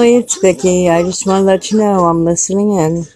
It's Vicky. I just want to let you know I'm listening in.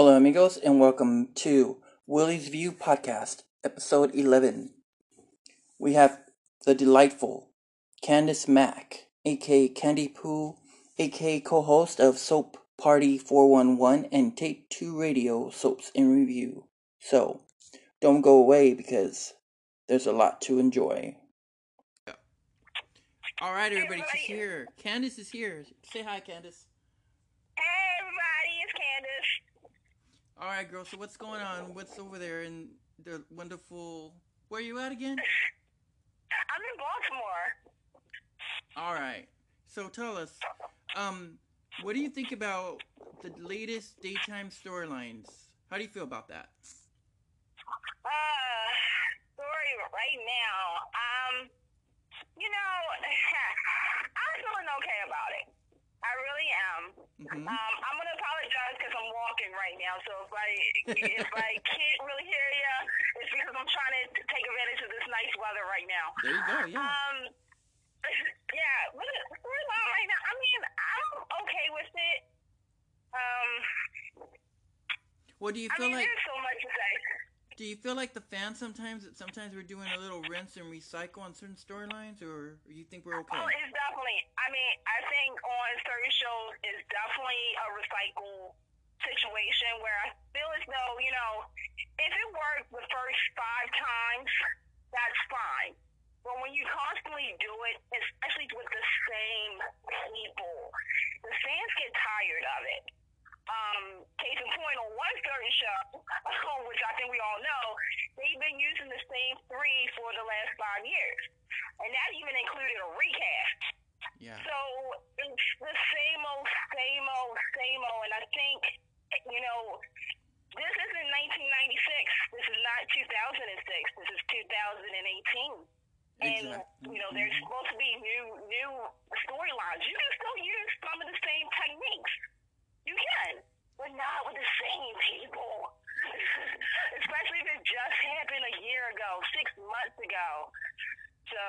Hola, amigos, and welcome to Willie's View Podcast, episode 11. We have the delightful Candice Mack, aka Candy Poo, aka co host of Soap Party 411 and Take 2 Radio Soaps in Review. So, don't go away because there's a lot to enjoy. All right, everybody, she's here. Candice is here. Say hi, Candice. Hey everybody, it's Candace. All right, girl. So what's going on? What's over there in the wonderful? Where are you at again? I'm in Baltimore. All right. So tell us, um, what do you think about the latest daytime storylines? How do you feel about that? Uh, story right now. Um, you know, I'm feeling okay about it. I really am. hmm Um, I'm gonna apologize because I'm walking right now. So if I if I can't really hear you, it's because I'm trying to take advantage of this nice weather right now. There you go. Yeah. Um, yeah, what is storyline right now? I mean, I'm okay with it. Um, Well, do you I feel mean, like there's so much to say. do you feel like the fans sometimes that sometimes we're doing a little rinse and recycle on certain storylines, or you think we're okay? Oh, it's definitely. I mean, Think certain shows, it's definitely a recycle situation where I feel as though you know, if it worked the first five times, that's fine. But when you constantly do it, especially with the same people, the fans get tired of it. Um, case in point, on one certain show, which I think we all know, they've been using the same three for the last five years. And that even included a recast. Yeah. So it's the same old, same old, same old. And I think, you know, this isn't 1996. This is not 2006. This is 2018. And Exactly. you know, there's mm-hmm. supposed to be new new storylines. You can still use some of the same techniques. You can, but not with the same people. Especially if it just happened a year ago, six months ago. So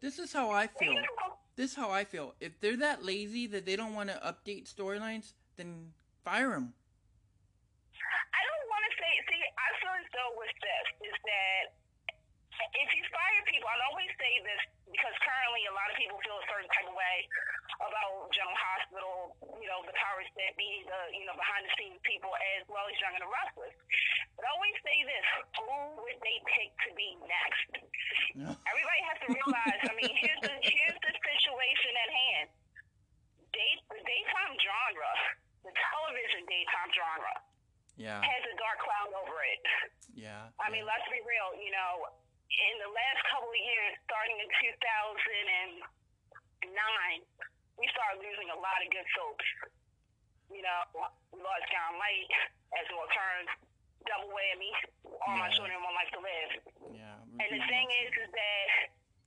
This is how I feel. you know, This is how I feel. If they're that lazy that they don't want to update storylines, then fire them. I don't want to say. See, I feel as though with this is that if you fire people, I always say this because currently a lot of people feel a certain type of way about General Hospital. You know, the powers that be, the you know behind the scenes people, as well as Young and the Restless. But always say this: Who would they pick to be next? Everybody has to realize. I mean, here's the here's the situation at hand. Day, the daytime genre, the television daytime genre, yeah, has a dark cloud over it. Yeah. I yeah. mean, let's be real. You know, in the last couple of years, starting in 2009, we started losing a lot of good soaps. You know, we lost John Light as well turns double whammy. All my children, one life to live. Yeah. And the thing is, is that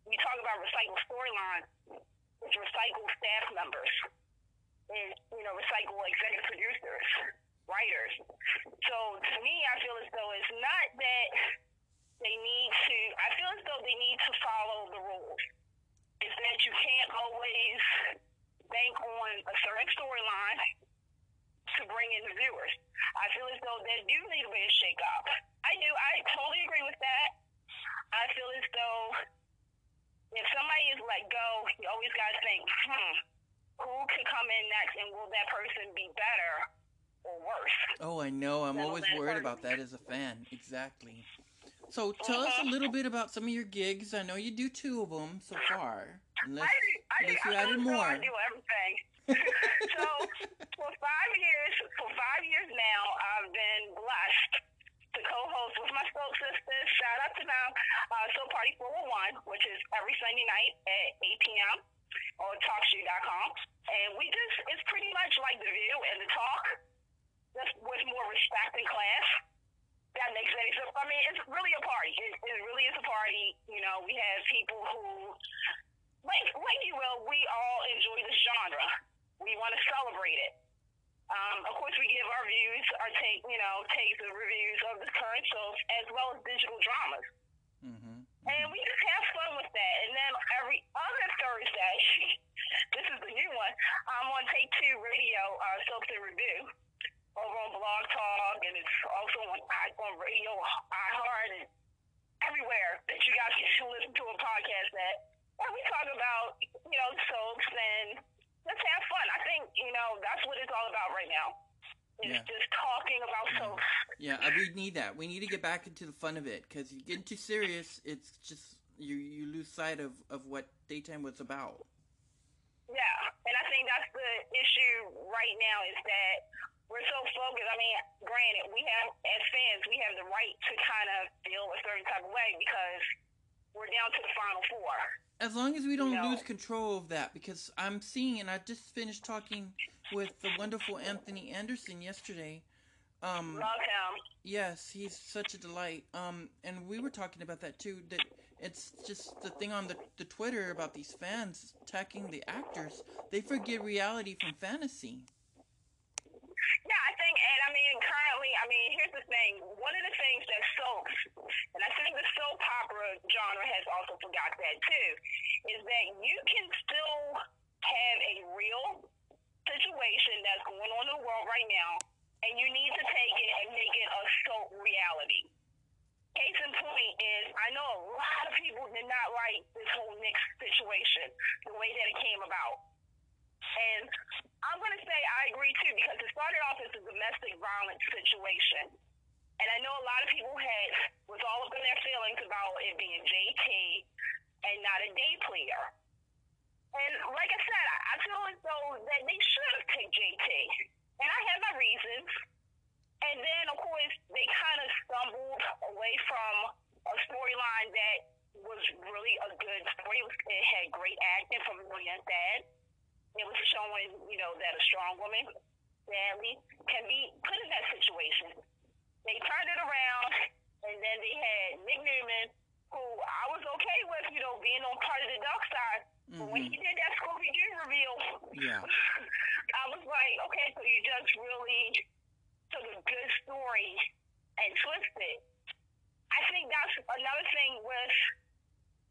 we talk about recycled storyline. It's recycled staff members, and you know, recycled executive producers, writers. So to me, I feel as though it's not that they need to. I feel as though they need to follow the rules. It's that you can't always bank on a certain storyline to bring in the viewers. I feel as though there do need to be a shake up. I do. I totally agree with that. I feel as though if somebody is let go, you always got to think, hmm, who could come in next and will that person be better or worse? Oh, I know. I'm That'll always worried her- about that as a fan. Exactly. So tell us a Uh-huh. little bit about some of your gigs. I know you do two of them so far. Unless, I, I, unless I you added feel as though more. I do everything. so for five years, for five years now, I've been blessed to co-host with my soul sisters. Shout out to them, uh, Soap Party 401, which is every Sunday night at 8 p.m. on TalkShoe.com, and we just it's pretty much like the View and the Talk, just with more respect and class. That makes any sense. I mean, it's really a party. It, it really is a party. You know, we have people who like like you will, we all enjoy this genre. We want to celebrate it. Um, of course, we give our views, our take, you know, takes and reviews of the current shows as well as digital dramas, Mm-hmm. and we just have fun with that. And then every other Thursday, this is the new one. I'm on Take Two Radio, uh, Soaps and Review, over on Blog Talk, and it's also on I- on Radio iHeart and everywhere that you guys can listen to a podcast at. And we talk about, you know, soaps and let's have fun. I think, you know, that's what it's all about right now. Is Yeah. just talking about soaps. Yeah, uh, we need that. We need to get back into the fun of it because you get too serious, it's just you you lose sight of of what daytime was about. Yeah, and I think that's the issue right now is that we're so focused. I mean, granted, we have as fans, we have the right to kind of feel a certain type of way because we're down to the final four. As long as we don't No. lose control of that, because I'm seeing, and I just finished talking with the wonderful Anthony Anderson yesterday. Um, Love him. Yes, he's such a delight. Um, and we were talking about that too. That it's just the thing on the the Twitter about these fans attacking the actors. They forget reality from fantasy. Yeah, I think, and I mean, currently, I mean, here's the thing. One of the things that soaps, and I think the soap opera genre has also forgot that too, is that you can still have a real situation that's going on in the world right now, and you need to take it and make it a soap reality. Case in point is, I know a lot of people did not like this whole Nick situation, the way that it came about. And I'm going to say I agree too because it started off as a domestic violence situation. And I know a lot of people had was all up in their feelings about it being JT and not a day player. And like I said, I, feel as though that they should have picked JT. And I have my reasons. And then of course they kind of stumbled away from a storyline that was really a good story. It had great acting from William Thad. It was showing, you know, that a strong woman, sadly, can be put in that situation. They turned it around, and then they had Nick Newman, who I was okay with, you know, being on part of the dark side. But when he mm-hmm. did that Scooby Doo reveal, Yeah. I was like, okay, so you just really took a good story and twisted it. I think that's another thing with,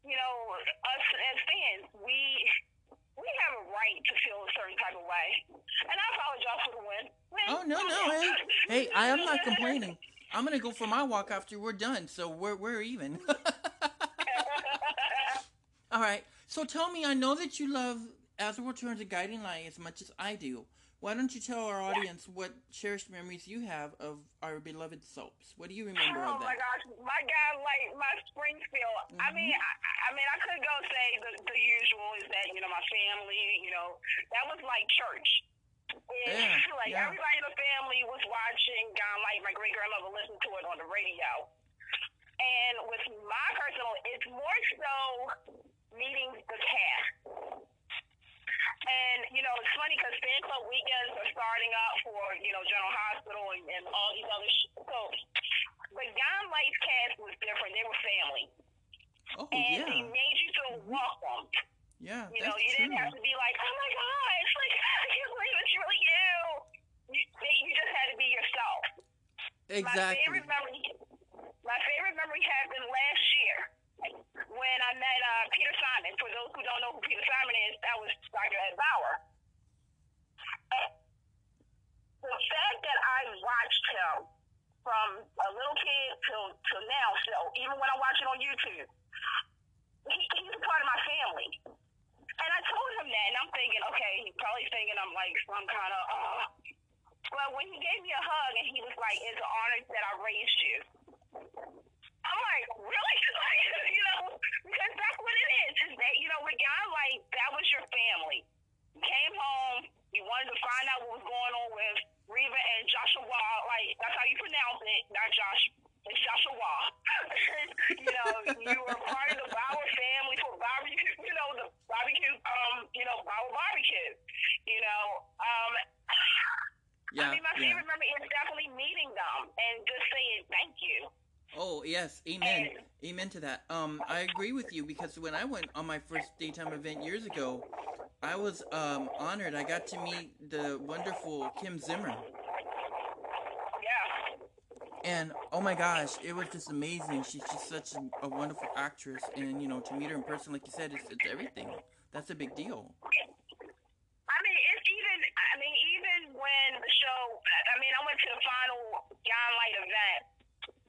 you know, us as fans. We we have a right to feel a certain type of way. And I apologize for the win. Win. Oh no no hey hey I am not complaining. I'm gonna go for my walk after we're done, so we're we're even. All right. So tell me, I know that you love As the World Turns a Guiding Light as much as I do. Why don't you tell our audience what cherished memories you have of our beloved soaps? What do you remember Oh of my gosh, my guy, like my Springfield. I mm-hmm. mean, I, I mean, I could go say the, the usual is that you know my family, you know, that was like church. And, Yeah, like yeah. everybody in the family was watching um, Gone Light. My great grandmother listened to it on the radio. And with my personal it's more so meeting the cast. And, you know, it's funny because fan club weekends are starting up for, you know, General Hospital and, and all these other shows. But Yon Light's cast was different. They were family. Oh and they made you feel mm-hmm. welcomed. yeah, You know, you true. didn't have to be like, oh my gosh, like, I can't believe it's really you. You, they, you just had to be yourself. Exactly. My favorite memory, my favorite memory happened last year when I met uh, Peter Simon. For those who don't know who Peter Simon is, that was Dr. Ed Bauer. The fact that I watched him from a little kid till till now, still, even when I watch it on YouTube, he, he's a part of my family. And I told him that, and I'm thinking, okay, he's probably thinking I'm like some kind of. Uh, but when he gave me a hug and he was like, "It's an honor that I raised you," I'm like, "Really?" Like, you know, because that's what it is. Is that you know, with God, like that was your family. You came home, you wanted to find out what was going on with Reva and Joshua. Like that's how you pronounce it, not Josh. It's Joshua. you know, you were part of the Bauer family for barbecue. You know, the barbecue. Um, you know, Bauer barbecue. You know, um. Yeah, I mean, my yeah. favorite memory is definitely meeting them and just saying thank you. Oh yes, amen, amen to that. Um, I agree with you because when I went on my first daytime event years ago, I was um honored. I got to meet the wonderful Kim Zimmer, Yeah. and oh my gosh, it was just amazing. She's just such a, a wonderful actress, and you know, to meet her in person, like you said, it's, it's everything. That's a big deal. I mean, it's even. I mean, even when the show. I mean, I went to the final John Light event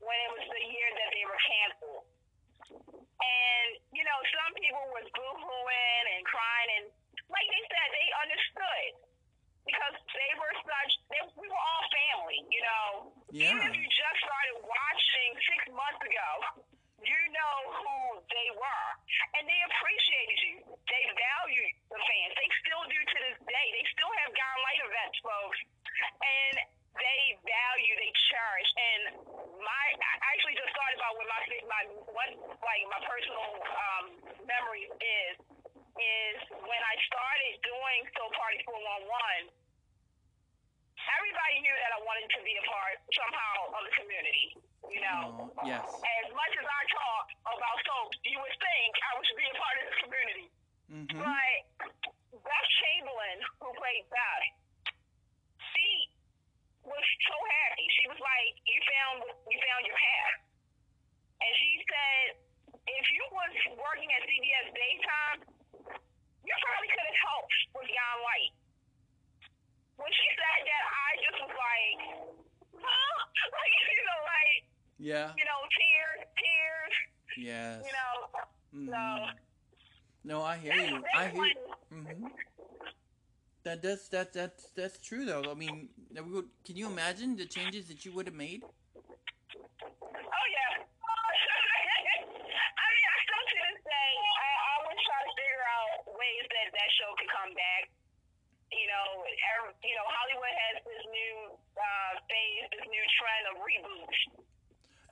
when it was the year that they were canceled, and you know, some people was boo-hooing and crying, and like they said, they understood because they were such. They, we were all family, you know. Yeah. Even if you just started watching six months ago, you know who they were, and they appreciated you. They valued the fans. They still do to this day. They still have Gone Light events, folks, and they value, they cherish. And my, I actually just thought about what my my one like my personal um, memory is is when I started doing Soap Party 411 everybody knew that I wanted to be a part somehow of the community. You know, Oh, yes. as much as I talk about soaps, you would think I would be a part of the community. Mm-hmm. But Beth Chamberlain, who played Beth, she was so happy. She was like, "You found you found your path," and she said, "If you was working at CBS daytime, you probably could have helped with Yon Light." When she said that, I just was like, "Huh?" Like you know, like Yeah. you know, tears, tears. Yes. You know, Mhm. so. No, I hear you. I hear. hmm That does that that's that's true though. I mean, that we would- can you imagine the changes that you would have made? Oh yeah. I mean, I still to this day, I always try to figure out ways that that show could come back. You know, every, you know, Hollywood has this new uh, phase, this new trend of reboots.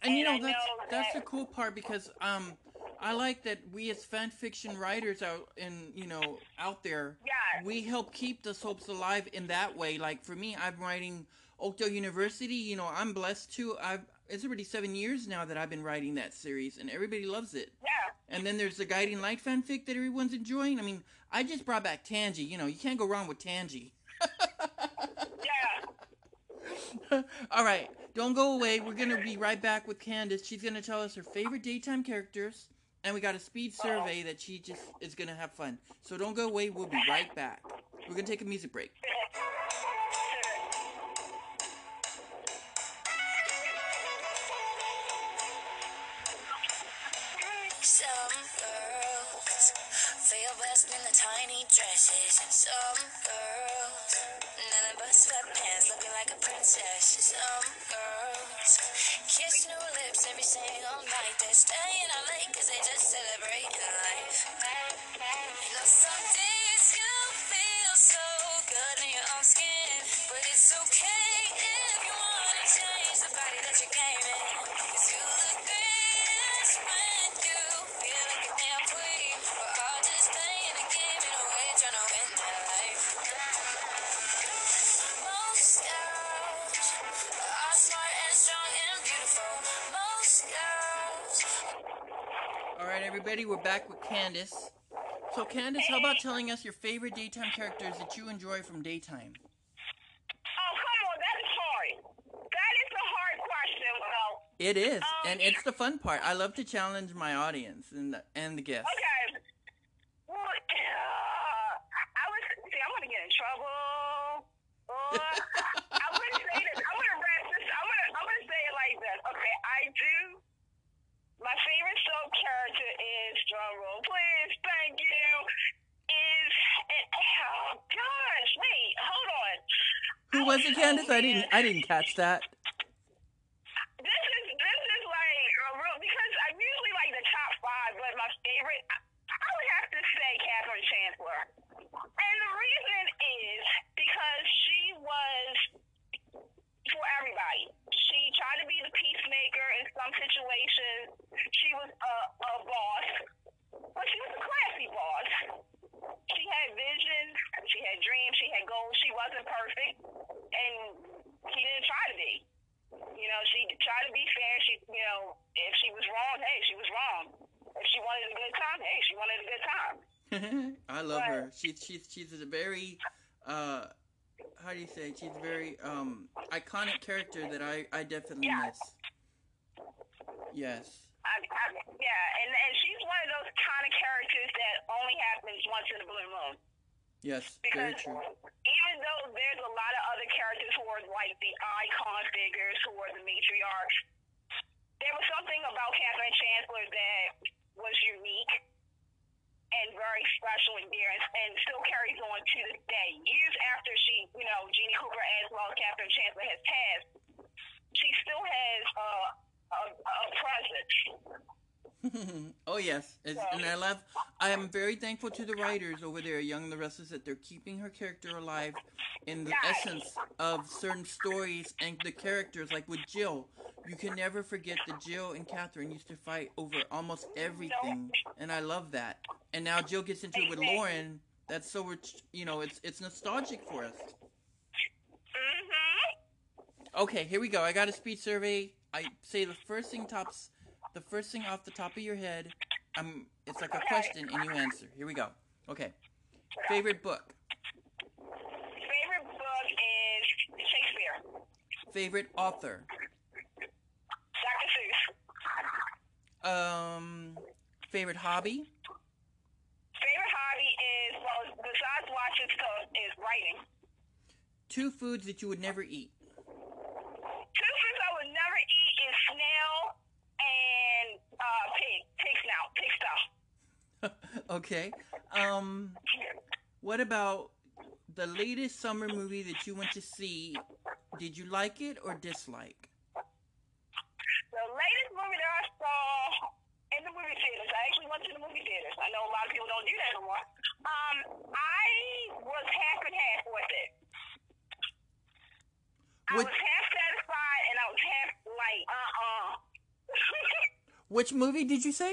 And you know And that's know that's the cool part because um I like that we as fan fiction writers out in you know out there Yes. we help keep the soaps alive in that way. Like for me, I'm writing Oakdale University. You know, I'm blessed too. I've it's already seven years now that I've been writing that series, and everybody loves it. Yeah. And then there's the Guiding Light fanfic that everyone's enjoying. I mean, I just brought back Tangy. You know, you can't go wrong with Tangy. Yeah. All right, don't go away. We're gonna be right back with Candace. She's gonna tell us her favorite daytime characters, and we got a speed survey that she just is gonna have fun. So don't go away. We'll be right back. We're gonna take a music break. Some girls in the tiny dresses. Some girls, none but sweatpants, looking like a princess. Some girls kiss new lips every single night. They're staying out late cause they just celebrating life. You know, some days you feel so good in your own skin, but it's okay if you wanna change the body that you came in. Cause you look greatest when you feel like a damn queen. We're all just playing a game in a way, trying to win. Everybody. We're back with Candace. So, Candace, how about telling us your favorite daytime characters that you enjoy from daytime? Oh, come on, that is hard. That is a hard question. Well, It is, Um, and it's the fun part. I love to challenge my audience and the, and the guests. okay. Well, uh, I was see. I'm gonna get in trouble. Uh, I'm gonna say this. I'm gonna wrap this. I'm gonna. I'm gonna say it like this. Okay, I do. My favorite soap character is drum roll, please. Thank you. Is and, oh gosh, wait, hold on. Who was it, Candace? I didn't. I didn't catch that. This is this is like a real because I'm usually like the top five, but my favorite I, would have to say Catherine Chancellor, and the reason is because she was for everybody. She tried to be the peacemaker in some situations. She was a, a boss, but she was a classy boss. She had visions, she had dreams, she had goals. She wasn't perfect, and she didn't try to be. You know, she tried to be fair. She, you know, if she was wrong, hey, she was wrong. If she wanted a good time, hey, she wanted a good time. I love But- her. She's she's she's a very uh how do you say? She's a very um iconic character that I I definitely Yeah. miss. Yes. I, I, yeah, and and she's one of those kind of characters that only happens once in a blue moon. Yes. Very true. Though there's a lot of other characters who are like the icon figures, who are the matriarchs, there was something about Catherine Chancellor that was unique and very special and dear, and, and still carries on to this day. Years after she, you know, Jeanne Cooper as well as Catherine Chancellor has passed, she still has uh, a, a presence. oh yes, and I love. I am very thankful to the writers over there, Young and the Restless, that they're keeping her character alive in the essence of certain stories and the characters. Like with Jill, you can never forget that Jill and Catherine used to fight over almost everything, and I love that. And now Jill gets into it with Lauren. That's so rich. You know, it's it's nostalgic for us. Mm-hmm. Okay, here we go. I got a speed survey. I say the first thing tops, the first thing off the top of your head. Um, it's like a question and you answer. Here we go. Okay. Favorite book. Favorite book is Shakespeare. Favorite author. Dr. Seuss. Um, favorite hobby. Favorite hobby is, well, besides watching stuff, is writing. Two foods that you would never eat. Two foods I would never eat is snail uh, pig. Pig snout. Pig stuff. okay. Um, what about the latest summer movie that you went to see? Did you like it or dislike? The latest movie that I saw in the movie theaters, I actually went to the movie theaters. I know a lot of people don't do that no more. Um, I was half and half with it. I What- was half satisfied and I was half like, uh-uh. Which movie did you say?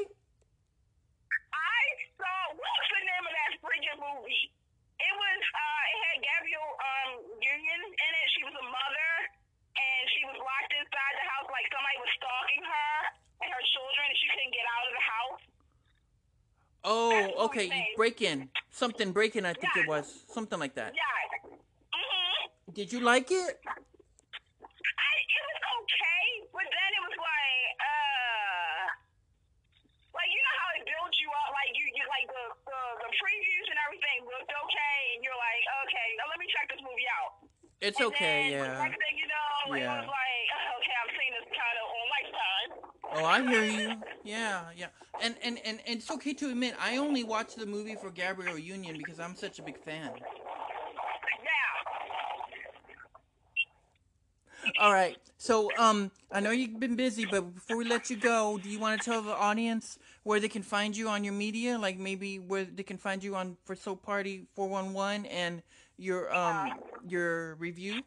I saw what's the name of that freaking movie? It was uh it had Gabrielle um Union in it. She was a mother and she was locked inside the house like somebody was stalking her and her children and she couldn't get out of the house. Oh, okay. Break in. Something break in, I think it was. Something like that. Yeah. Mhm. Did you like it? I it was okay, but then it was like uh like you know how it builds you up, like you, you like the, the the previews and everything looked okay, and you're like, okay, now let me check this movie out. It's And okay, then, yeah. Next thing you know, it Yeah. was like, okay, I'm seeing this kind of on Lifetime. Oh, I hear you. Yeah, yeah. And, and and and it's okay to admit I only watched the movie for Gabrielle Union because I'm such a big fan. Yeah. All right. So, um, I know you've been busy, but before we let you go, do you want to tell the audience where they can find you on your media, like maybe where they can find you on for Soap Party 411 and your um your review?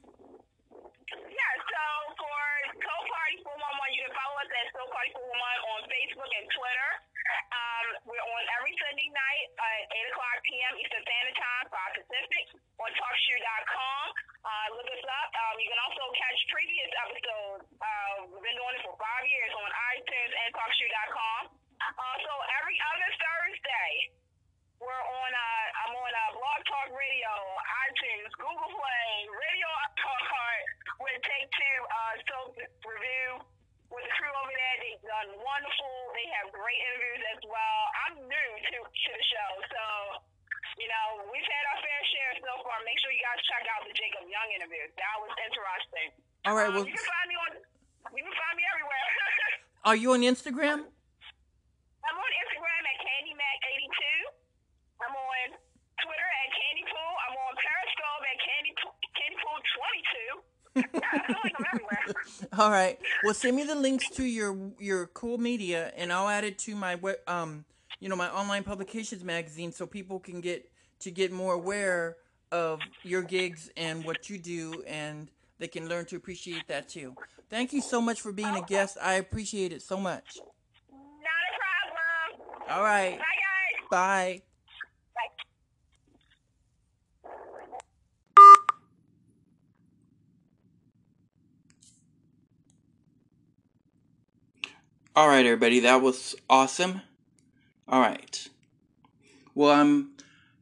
Yeah, so for Soap Party 411, you can follow us at Soap Party 411 on Facebook and Twitter. Um, we're on every Sunday night at 8 o'clock p.m. Eastern Standard Time, 5 Pacific, on TalkShoe.com. Uh, look us up. Um, you can also catch previous episodes. Uh, we've been doing it for five years on iTunes and TalkShoe.com. Uh, so every other done wonderful. They have great interviews as well. I'm new to, to the show, so you know, we've had our fair share so far. Make sure you guys check out the Jacob Young interview. That was interesting. All right, Um, well, you can find me on. You can find me everywhere. are you on Instagram? I'm on Instagram at CandyMac82. I'm on Twitter at CandyPool. I'm on Periscope at Candy CandyPool22. I feel like I'm everywhere. All right. Well, send me the links to your your cool media, and I'll add it to my web, um, you know, my online publications magazine, so people can get to get more aware of your gigs and what you do, and they can learn to appreciate that too. Thank you so much for being a guest. I appreciate it so much. Not a problem. All right. Bye, guys. Bye. Bye. All right, everybody, that was awesome. All right. Well, I'm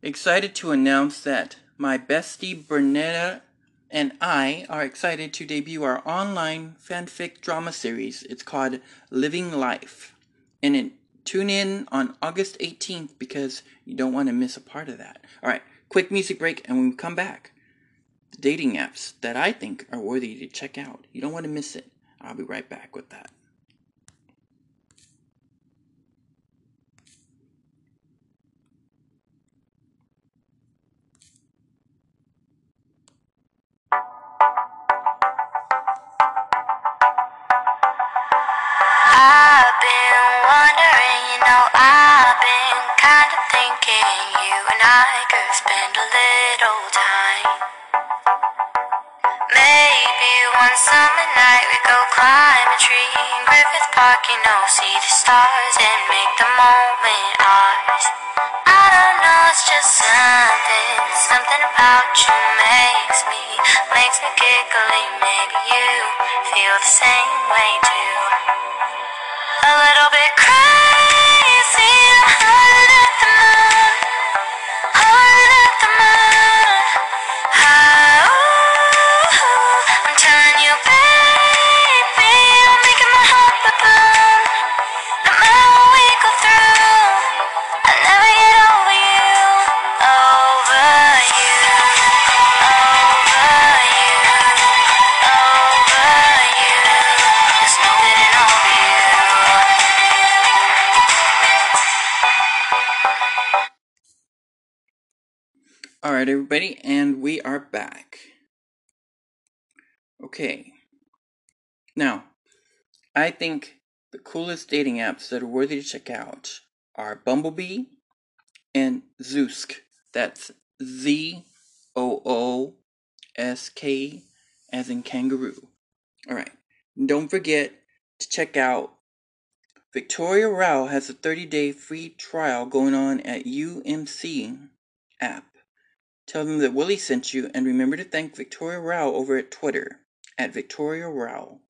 excited to announce that my bestie Bernetta and I are excited to debut our online fanfic drama series. It's called Living Life. And it, tune in on August 18th because you don't want to miss a part of that. All right, quick music break, and when we come back, the dating apps that I think are worthy to check out. You don't want to miss it. I'll be right back with that. Park, you know, see the stars and make the moment ours. I don't know, it's just something, something about you makes me, makes me giggly. Maybe you feel the same way too. A little bit crazy, Everybody, and we are back. Okay. Now, I think the coolest dating apps that are worthy to check out are Bumblebee and Zoosk. That's Z O O S K as in kangaroo. All right. Don't forget to check out Victoria Rowell has a 30 day free trial going on at UMC app. Tell them that Willie sent you and remember to thank Victoria Rowell over at Twitter at Victoria Rowell.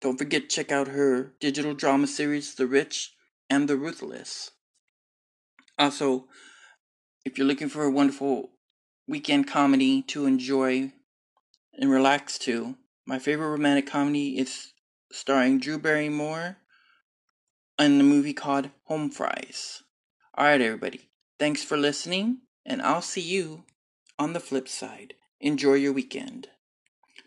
Don't forget to check out her digital drama series, The Rich and the Ruthless. Also, if you're looking for a wonderful weekend comedy to enjoy and relax to, my favorite romantic comedy is starring Drew Barrymore in the movie called Home Fries. Alright, everybody. Thanks for listening, and I'll see you on the flip side. Enjoy your weekend.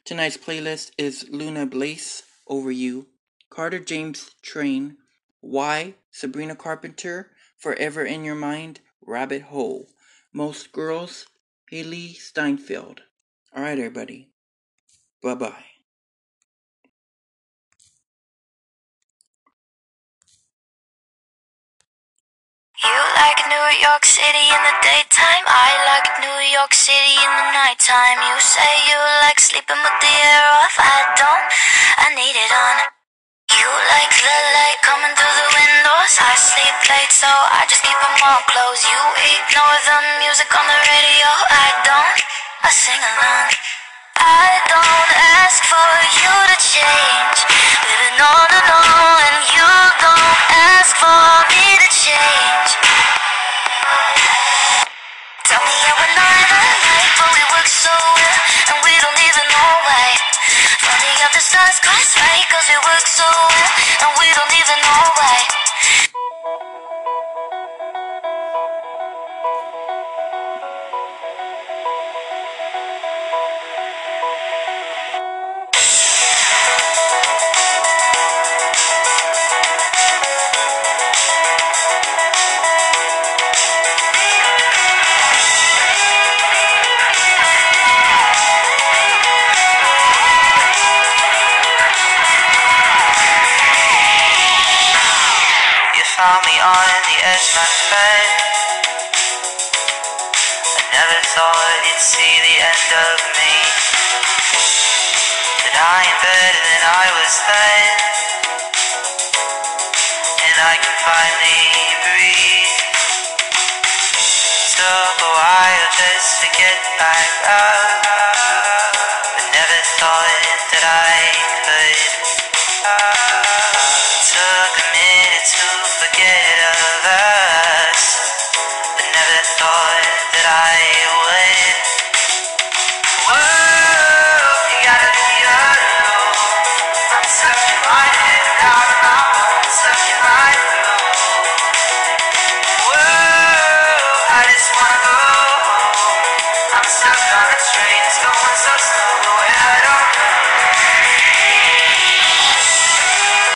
Tonight's playlist is Luna Blaise, Over You, Carter James Train, Why, Sabrina Carpenter, Forever in Your Mind, Rabbit Hole, Most Girls, Hailee Steinfeld. Alright, everybody. Bye bye. New York City in the daytime, I like New York City in the nighttime. You say you like sleeping with the air off, I don't, I need it on. You like the light coming through the windows, I sleep late so I just keep them all closed. You ignore the music on the radio, I don't, I sing along. I don't ask for you to change, living on and on, and you don't ask for me to change. Us crossfire cause we work so well and we don't even know why. On the edge, my friend. I never thought you'd see the end of me. That I am better than I was then. And I can finally breathe. Took a while just to get back up. But never thought that I could.